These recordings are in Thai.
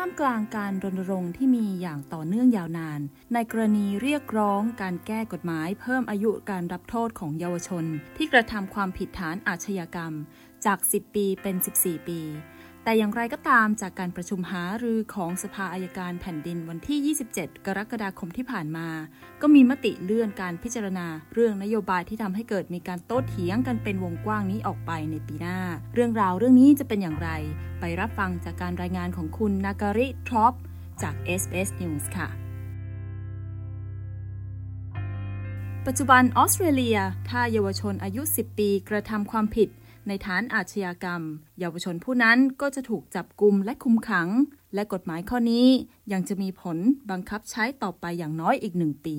ท่ามกลางการรณรงค์ที่มีอย่างต่อเนื่องยาวนาน ในกรณีเรียกร้องการแก้กฎหมายเพิ่มอายุการรับโทษของเยาวชน ที่กระทำความผิดฐานอาชญากรรม จาก 10 ปีเป็น 14 ปี แต่อย่างไรก็ตามจากการประชุมหารือของสภาอายการแผ่นดินวันที่ 27 กรกฎาคมที่ผ่านมา ก็มีมติเลื่อนการพิจารณา เรื่องนโยบายที่ทำให้เกิดมีการโต้เถียงกันเป็นวงกว้างนี้ออกไปในปีหน้า เรื่องราวเรื่องนี้จะเป็นอย่างไร ไปรับฟังจากการรายงานของคุณนาการิทรอปจาก SBS News ค่ะปัจจุบันออสเตรเลีย ถ้าเยาวชนอายุ 10 ปีกระทำความผิด ในฐานอาชญากรรม เยาวชนผู้นั้นก็จะถูกจับกุมและคุมขัง และกฎหมายข้อนี้ยังจะมีผลบังคับใช้ต่อไปอย่างน้อยอีกหนึ่งปี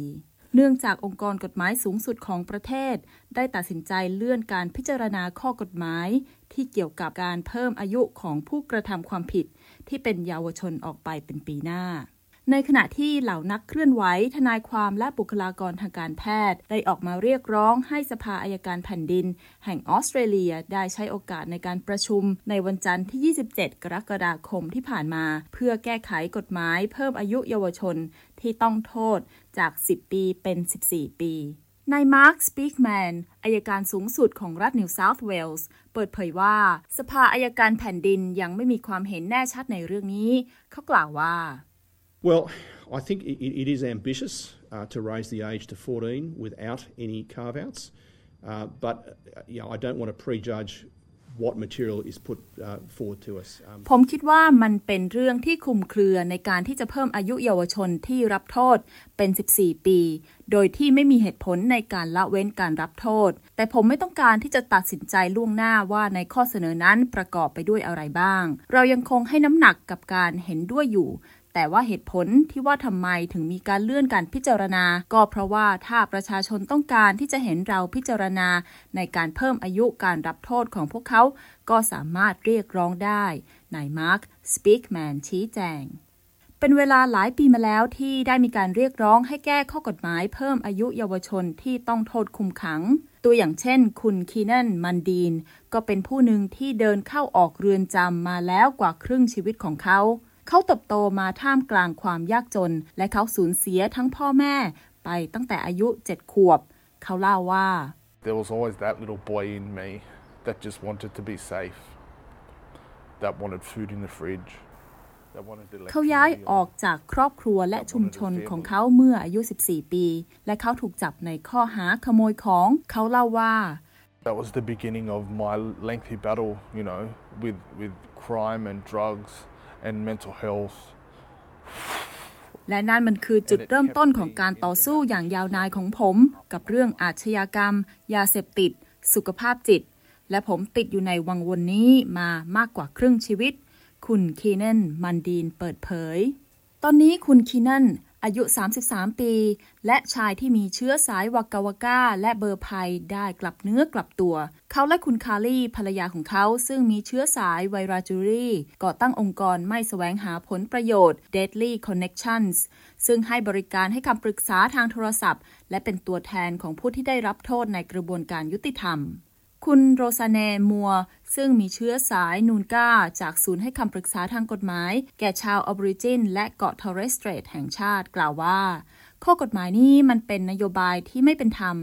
เนื่องจากองค์กรกฎหมายสูงสุดของประเทศ ได้ตัดสินใจเลื่อนการพิจารณาข้อกฎหมาย ที่เกี่ยวกับการเพิ่มอายุของผู้กระทำความผิด ที่เป็นเยาวชนออกไปเป็นปีหน้า ในขณะที่เหล่านักเคลื่อนไหว ทนายความและบุคลากรทางการแพทย์ ได้ออกมาเรียกร้องให้สภาอายการแผ่นดิน แห่งออสเตรเลียได้ใช้โอกาสในการประชุม ในวันจันทร์ที่ 27 กรกฎาคมที่ผ่านมา เพื่อแก้ไขกฎหมายเพิ่มอายุเยาวชนที่ต้องโทษจาก 10 ปีเป็น 14 ปีนายมาร์ค สปีกแมน อัยการสูงสุดของรัฐนิวเซาท์เวลส์ เปิดเผยว่า สภาอัยการแผ่นดินยังไม่มีความเห็นแน่ชัดในเรื่องนี้ เขากล่าวว่า Well, I think it, it is ambitious uh, to raise the age to 14 without any carve outs, uh, but you know, I don't want to prejudge what material is put uh, forward to us. Um, ผมคิดว่ามันเป็นเรื่องที่คลุมเครือในการที่จะเพิ่มอายุเยาวชนที่รับโทษเป็น 14 ปี โดยที่ไม่มีเหตุผลในการละเว้นการรับโทษ แต่ผมไม่ต้องการที่จะตัดสินใจล่วงหน้าว่าในข้อเสนอนั้นประกอบไปด้วยอะไรบ้าง เรายังคงให้น้ำหนักกับการเห็นด้วยอยู่ แต่ว่าเหตุผลที่ว่าทำไมถึงมีการเลื่อนการพิจารณา ก็เพราะว่าถ้าประชาชนต้องการที่จะเห็นเราพิจารณา ในการเพิ่มอายุการรับโทษของพวกเขา ก็สามารถเรียกร้องได้นายมาร์คสปีกแมนชี้แจงเป็นเวลาหลายปีมาแล้วที่ได้มีการเรียกร้องให้แก้ข้อกฎหมายเพิ่มอายุเยาวชนที่ต้องโทษคุมขัง ตัวอย่างเช่น คุณคีนันมันดีน ก็เป็นผู้หนึ่งที่เดินเข้าออกเรือนจำมาแล้วกว่าครึ่งชีวิตของเขา เขาเติบโตมาท่ามกลางความยากจน และเขาสูญเสียทั้งพ่อแม่ไปตั้งแต่อายุเจ็ดขวบ เขาเล่าว่า There was always that little boy in me that just wanted to be safe that wanted food in the fridge เขาย้ายออกจากครอบครัวและชุมชนของเขาเมื่ออายุ 14 ปี และเขาถูกจับในข้อหาขโมยของ เขาเล่าว่า That was the beginning of my lengthy battle, you know, with with crime and drugs and mental health และนั่นมันคือจุดเริ่มต้นของการต่อสู้อย่างยาวนานของผม กับเรื่องอาชญากรรม ยาเสพติด สุขภาพจิต และผมติดอยู่ในวังวนนี้มามากกว่าครึ่งชีวิต คุณคีนันมันดีนเปิดเผย ตอนนี้คุณคีนัน อายุ 33 ปี และชายที่มีเชื้อสายวากาวาก้าและเบอร์ไพได้กลับเนื้อกลับตัว เขาและคุณคารีภรรยาของเขาซึ่งมีเชื้อสายไวราจูรี่ก่อตั้งองค์กรไม่แสวงหาผลประโยชน์ Deadly Connections ซึ่งให้บริการให้คำปรึกษาทางโทรศัพท์ และเป็นตัวแทนของผู้ที่ได้รับโทษในกระบวนการยุติธรรม คุณโรซาเนมัว ซึ่งมีเชื้อสายนูนกาจากศูนย์ให้คำปรึกษาทางกฎหมาย แก่ชาวออบริจิน และเกาะทอร์เรสเตรตแห่งชาติกล่าวว่า ข้อกฎหมายนี้มันเป็นนโยบายที่ไม่เป็นธรรม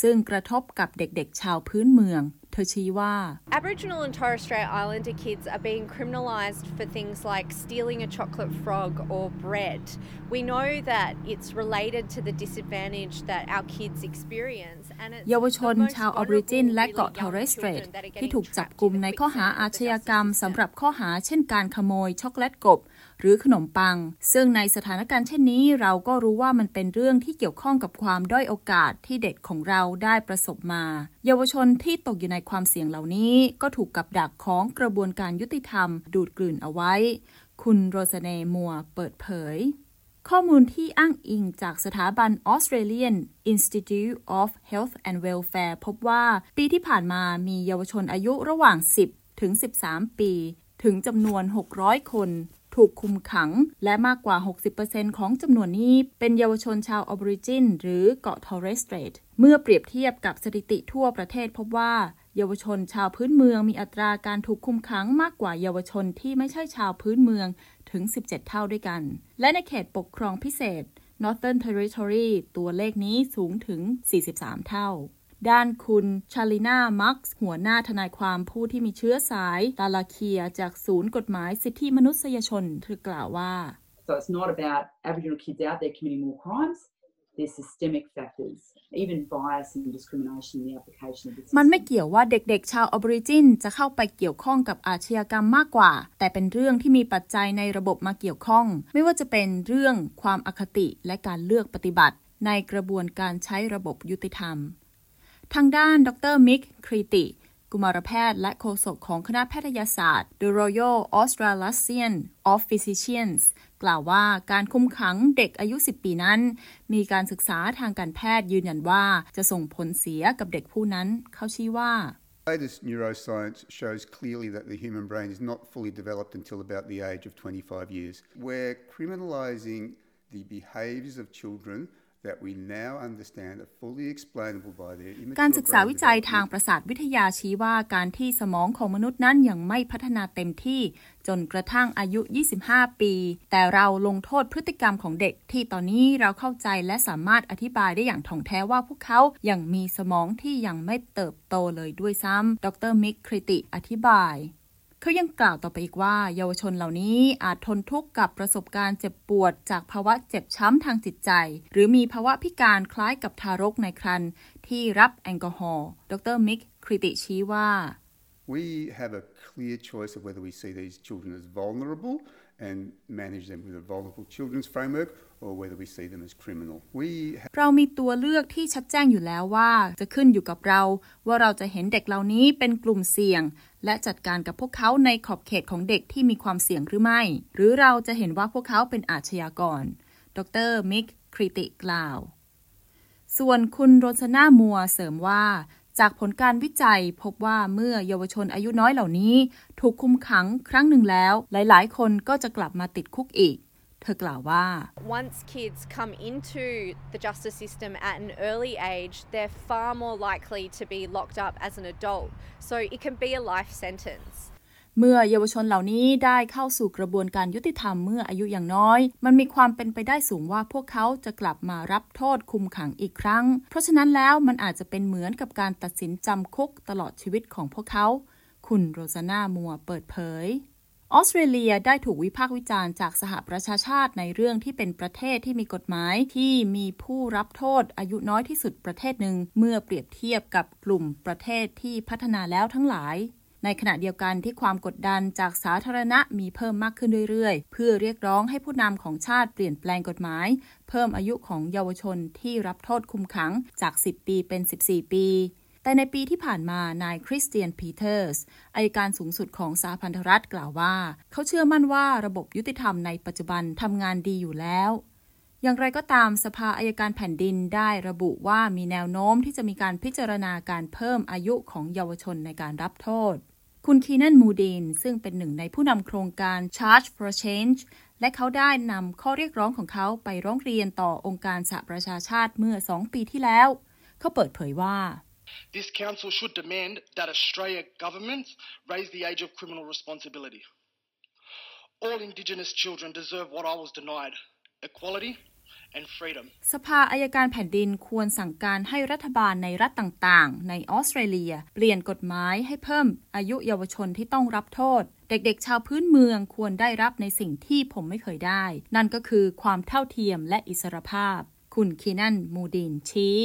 ซึ่งกระทบกับเด็กๆ ชาวพื้นเมือง เธอชี้ว่า Aboriginal and Torres Strait Islander kids are being criminalised for things like stealing a chocolate frog or bread. We know that it's related to the disadvantage that our kids experience. เยาวชนชาวออบริจินและเกาะทอร์เรสเตรทที่ถูกจับกลุ่มในข้อหาอาชญากรรมสำหรับข้อหาเช่นการขโมยช็อกโกแลตกบ หรือขนมปัง ซึ่งในสถานการณ์เช่นนี้ เราก็รู้ว่ามันเป็นเรื่องที่เกี่ยวข้องกับความด้อยโอกาสที่เด็กของเราได้ประสบมา เยาวชนที่ตกอยู่ในความเสี่ยงเหล่านี้ ก็ถูกกับดักของกระบวนการยุติธรรม ดูดกลืนเอาไว้ คุณโรสเนมัวเปิดเผยข้อมูลที่อ้างอิงจากสถาบัน Australian Institute of Health and Welfare พบว่าปีที่ผ่านมามีเยาวชนอายุระหว่าง 10 ถึง 13 ปี ถึงจำนวน 600 คน ถูกคุมขัง และมากกว่า 60%ของจำนวนนี้เป็นเยาวชนชาวอะบอริจิน หรือเกาะทอร์เรสสเตรทเมื่อเปรียบเทียบกับสถิติทั่วประเทศพบว่าเยาวชนชาวพื้นเมืองมีอัตราการถูกคุมขังมากกว่าเยาวชนที่ไม่ใช่ชาวพื้นเมืองถึง 17 เท่าด้วยกัน และในเขตปกครองพิเศษ Northern Territory ตัวเลขนี้สูงถึง 43 เท่า ด้านคุณชาลินามักส์หัวหน้าทนายความผู้ที่มีเชื้อสายตาลาเคียจากศูนย์กฎหมายสิทธิมนุษยชนเธอกล่าวว่า So it's not about Aboriginal kids out there committing more crimes. There's systemic factors, even bias and discrimination in the application of this. มันไม่เกี่ยวว่าเด็กๆ ชาวออบริจินจะเข้าไปเกี่ยวข้องกับอาชญากรรมมากกว่า แต่เป็นเรื่องที่มีปัจจัยในระบบมาเกี่ยวข้อง ไม่ว่าจะเป็นเรื่องความอคติและการเลือกปฏิบัติ ในกระบวนการใช้ระบบยุติธรรม ทางด้าน ดรมิก ครีติ กุมารแพทย์ และโฆษกของคณะแพทยศาสตร์ The Royal Australasian of Physicians กล่าวว่าการคุมขังเด็กอายุ 10 ปีนั้น มีการศึกษาทางการแพทย์ยืนยันว่าจะส่งผลเสียกับเด็กผู้นั้น เขาชี้ว่า Latest neuroscience shows clearly that the human brain is not fully developed until about the age of 25 years. We're criminalising the behaviors of children that we now understand are fully explainable by their immature การศึกษา brain วิจัยทาง development. ประสาทวิทยาชี้ว่าการที่สมองของมนุษย์นั้นยังไม่พัฒนาเต็มที่ จนกระทั่งอายุ 25 ปี แต่เราลงโทษพฤติกรรมของเด็กที่ตอนนี้เราเข้าใจและสามารถอธิบายได้อย่างถ่องแท้ว่าพวกเขายังมีสมองที่ยังไม่เติบโตเลยด้วยซ้ำ ดรมิกคริติอธิบาย เขายังกล่าวต่อไปอีกว่า เยาวชนเหล่านี้อาจทนทุกข์กับประสบการณ์เจ็บปวด จากภาวะเจ็บช้ำทางจิตใจ หรือมีภาวะพิการคล้ายกับทารกในครรภ์ที่รับแอลกอฮอล์ ดรมิกคริติชี้ว่า We have a clear choice of whether we see these children as vulnerable and manage them with a vulnerable children's framework or whether we see them as criminal. We เรามีตัวเลือกที่ชัดแจ้งอยู่แล้วว่า จะขึ้นอยู่กับเรา ว่าเราจะเห็นเด็กเหล่านี้เป็นกลุ่มเสี่ยง และจัดการกับพวกเขาในขอบเขตของเด็กที่มีความเสี่ยงหรือไม่ หรือเราจะเห็นว่าพวกเขาเป็นอาชญากร ดรมิกคริติกล่าว ส่วนคุณโรซาน่ามัวเสริมว่า จากผลการวิจัยพบว่าเมื่อเยาวชนอายุน้อยเหล่านี้ ถูกคุมขังครั้งหนึ่งแล้ว หลายๆ คนก็จะกลับมาติดคุกอีก เธอกล่าวว่า Once kids come into the justice system at an early age, they're far more likely to be locked up as an adult. So it can be a life sentence. เมื่อเยาวชนเหล่านี้ได้เข้าสู่กระบวนการยุติธรรมเมื่ออายุอย่างน้อย มันมีความเป็นไปได้สูงว่าพวกเขาจะกลับมารับโทษคุมขังอีกครั้ง เพราะฉะนั้นแล้วมันอาจจะเป็นเหมือนกับการตัดสินจำคุกตลอดชีวิตของพวกเขา คุณโรซาน่ามัวเปิดเผยออสเตรเลียได้ถูกวิพากษ์วิจารณ์จากสหประชาชาติในเรื่องที่เป็นประเทศที่มีกฎหมายที่มีผู้รับโทษอายุน้อยที่สุดประเทศหนึ่งเมื่อเปรียบเทียบกับกลุ่มประเทศที่พัฒนาแล้วทั้งหลาย ในขณะเดียวกันที่ความกดดันจากสาธารณะมีเพิ่มมากขึ้นเรื่อยๆ เพื่อเรียกร้องให้ผู้นำของชาติเปลี่ยนแปลงกฎหมาย เพิ่มอายุของเยาวชนที่รับโทษคุมขังจาก 10 ปีเป็น 14 ปีแต่ในปีที่ผ่านมานายคริสเตียนพีเตอร์สอายการสูงสุดของสหพันธรัฐกล่าวว่า เขาเชื่อมั่นว่าระบบยุติธรรมในปัจจุบันทำงานดีอยู่แล้ว อย่างไรก็ตามสภาอายการแผ่นดินได้ระบุว่ามีแนวโน้มที่จะมีการพิจารณาการเพิ่มอายุของเยาวชนในการรับโทษ คุณคีนันมูดินซึ่งเป็นหนึ่งในผู้นำโครงการ Charge for Change และเขาได้นำข้อเรียกร้องของเขาไปร้องเรียนต่อองค์การสหประชาชาติเมื่อ 2 ปีที่แล้ว เขาเปิดเผยว่า This council should demand that Australia governments raise the age of criminal responsibility. All Indigenous children deserve what I was denied equality. สภาอายการแผ่นดินควรสั่งการให้รัฐบาลในรัฐต่างๆ ในออสเตรเลีย เปลี่ยนกฎหมายให้เพิ่มอายุเยาวชนที่ต้องรับโทษ เด็กๆ ชาวพื้นเมืองควรได้รับในสิ่งที่ผมไม่เคยได้ นั่นก็คือความเท่าเทียมและอิสรภาพ คุณคีนันมูดินชี้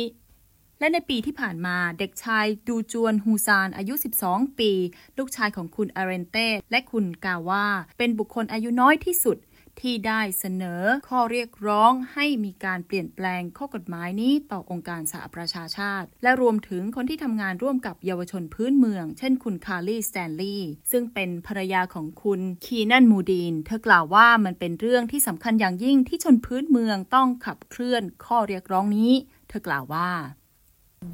และในปีที่ผ่านมาเด็กชายดูจวนฮูซานอายุ 12 ปี ลูกชายของคุณอาเรนเต้และคุณกาว่า เป็นบุคคลอายุน้อยที่สุด ที่ได้เสนอข้อเรียกร้องให้มีการเปลี่ยนแปลงข้อกฎหมายนี้ต่อองค์การสหประชาชาติ และรวมถึงคนที่ทำงานร่วมกับเยาวชนพื้นเมือง เช่นคุณคาร์ลีสแตนลีย์ซึ่งเป็นภรรยาของคุณคีนันมูดีน เธอกล่าวว่ามันเป็นเรื่องที่สำคัญอย่างยิ่งที่ชนพื้นเมืองต้องขับเคลื่อนข้อเรียกร้องนี้ เธอกล่าวว่า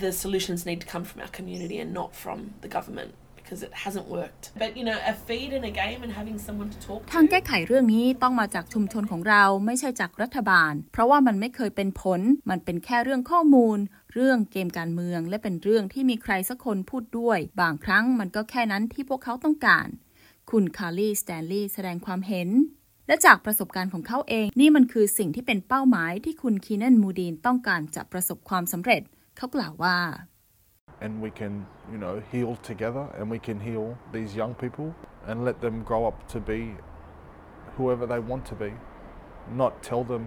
the solutions need to come from our community and not from the government because it hasn't worked. But you know, a feed in a game and having someone to talk ทางแก้ไขเรื่องนี้ต้องมาจากชุมชนของเราไม่ใช่จากรัฐบาล เพราะว่ามันไม่เคยเป็นผล มันเป็นแค่เรื่องข้อมูล เรื่องเกมการเมือง และเป็นเรื่องที่มีใครสักคนพูดด้วย บางครั้งมันก็แค่นั้นที่พวกเขาต้องการ คุณคาร์ลีสแตนลีย์แสดงความเห็นและจากประสบการณ์ของเขาเอง นี่มันคือสิ่งที่เป็นเป้าหมายที่คุณคีนันมูดีนต้องการจะประสบความสำเร็จ เขากล่าวว่า and we can, you know, heal together and we can heal these young people and let them grow up to be whoever they want to be, not tell them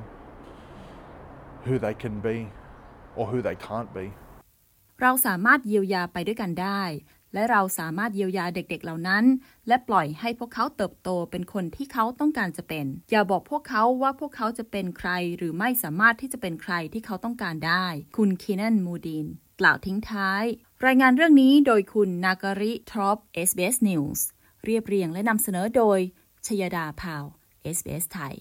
who they can be or who they can't be. เราสามารถเยียวยาไปด้วยกันได้ และเราสามารถเยียวยาเด็กๆเเหล่านั้น และปล่อยให้พวกเขาเติบโตเป็นคนที่เขาต้องการจะเป็น อย่าบอกพวกเขาว่าพวกเขาจะเป็นใครหรือไม่สามารถที่จะเป็นใครที่เขาต้องการได้ คุณคีนันมูดีน กล่าวทิ้งท้าย รายงานเรื่องนี้โดยคุณนาการิทรอป SBS News เรียบเรียงและนำเสนอโดย ชยดาพาว SBS ไทย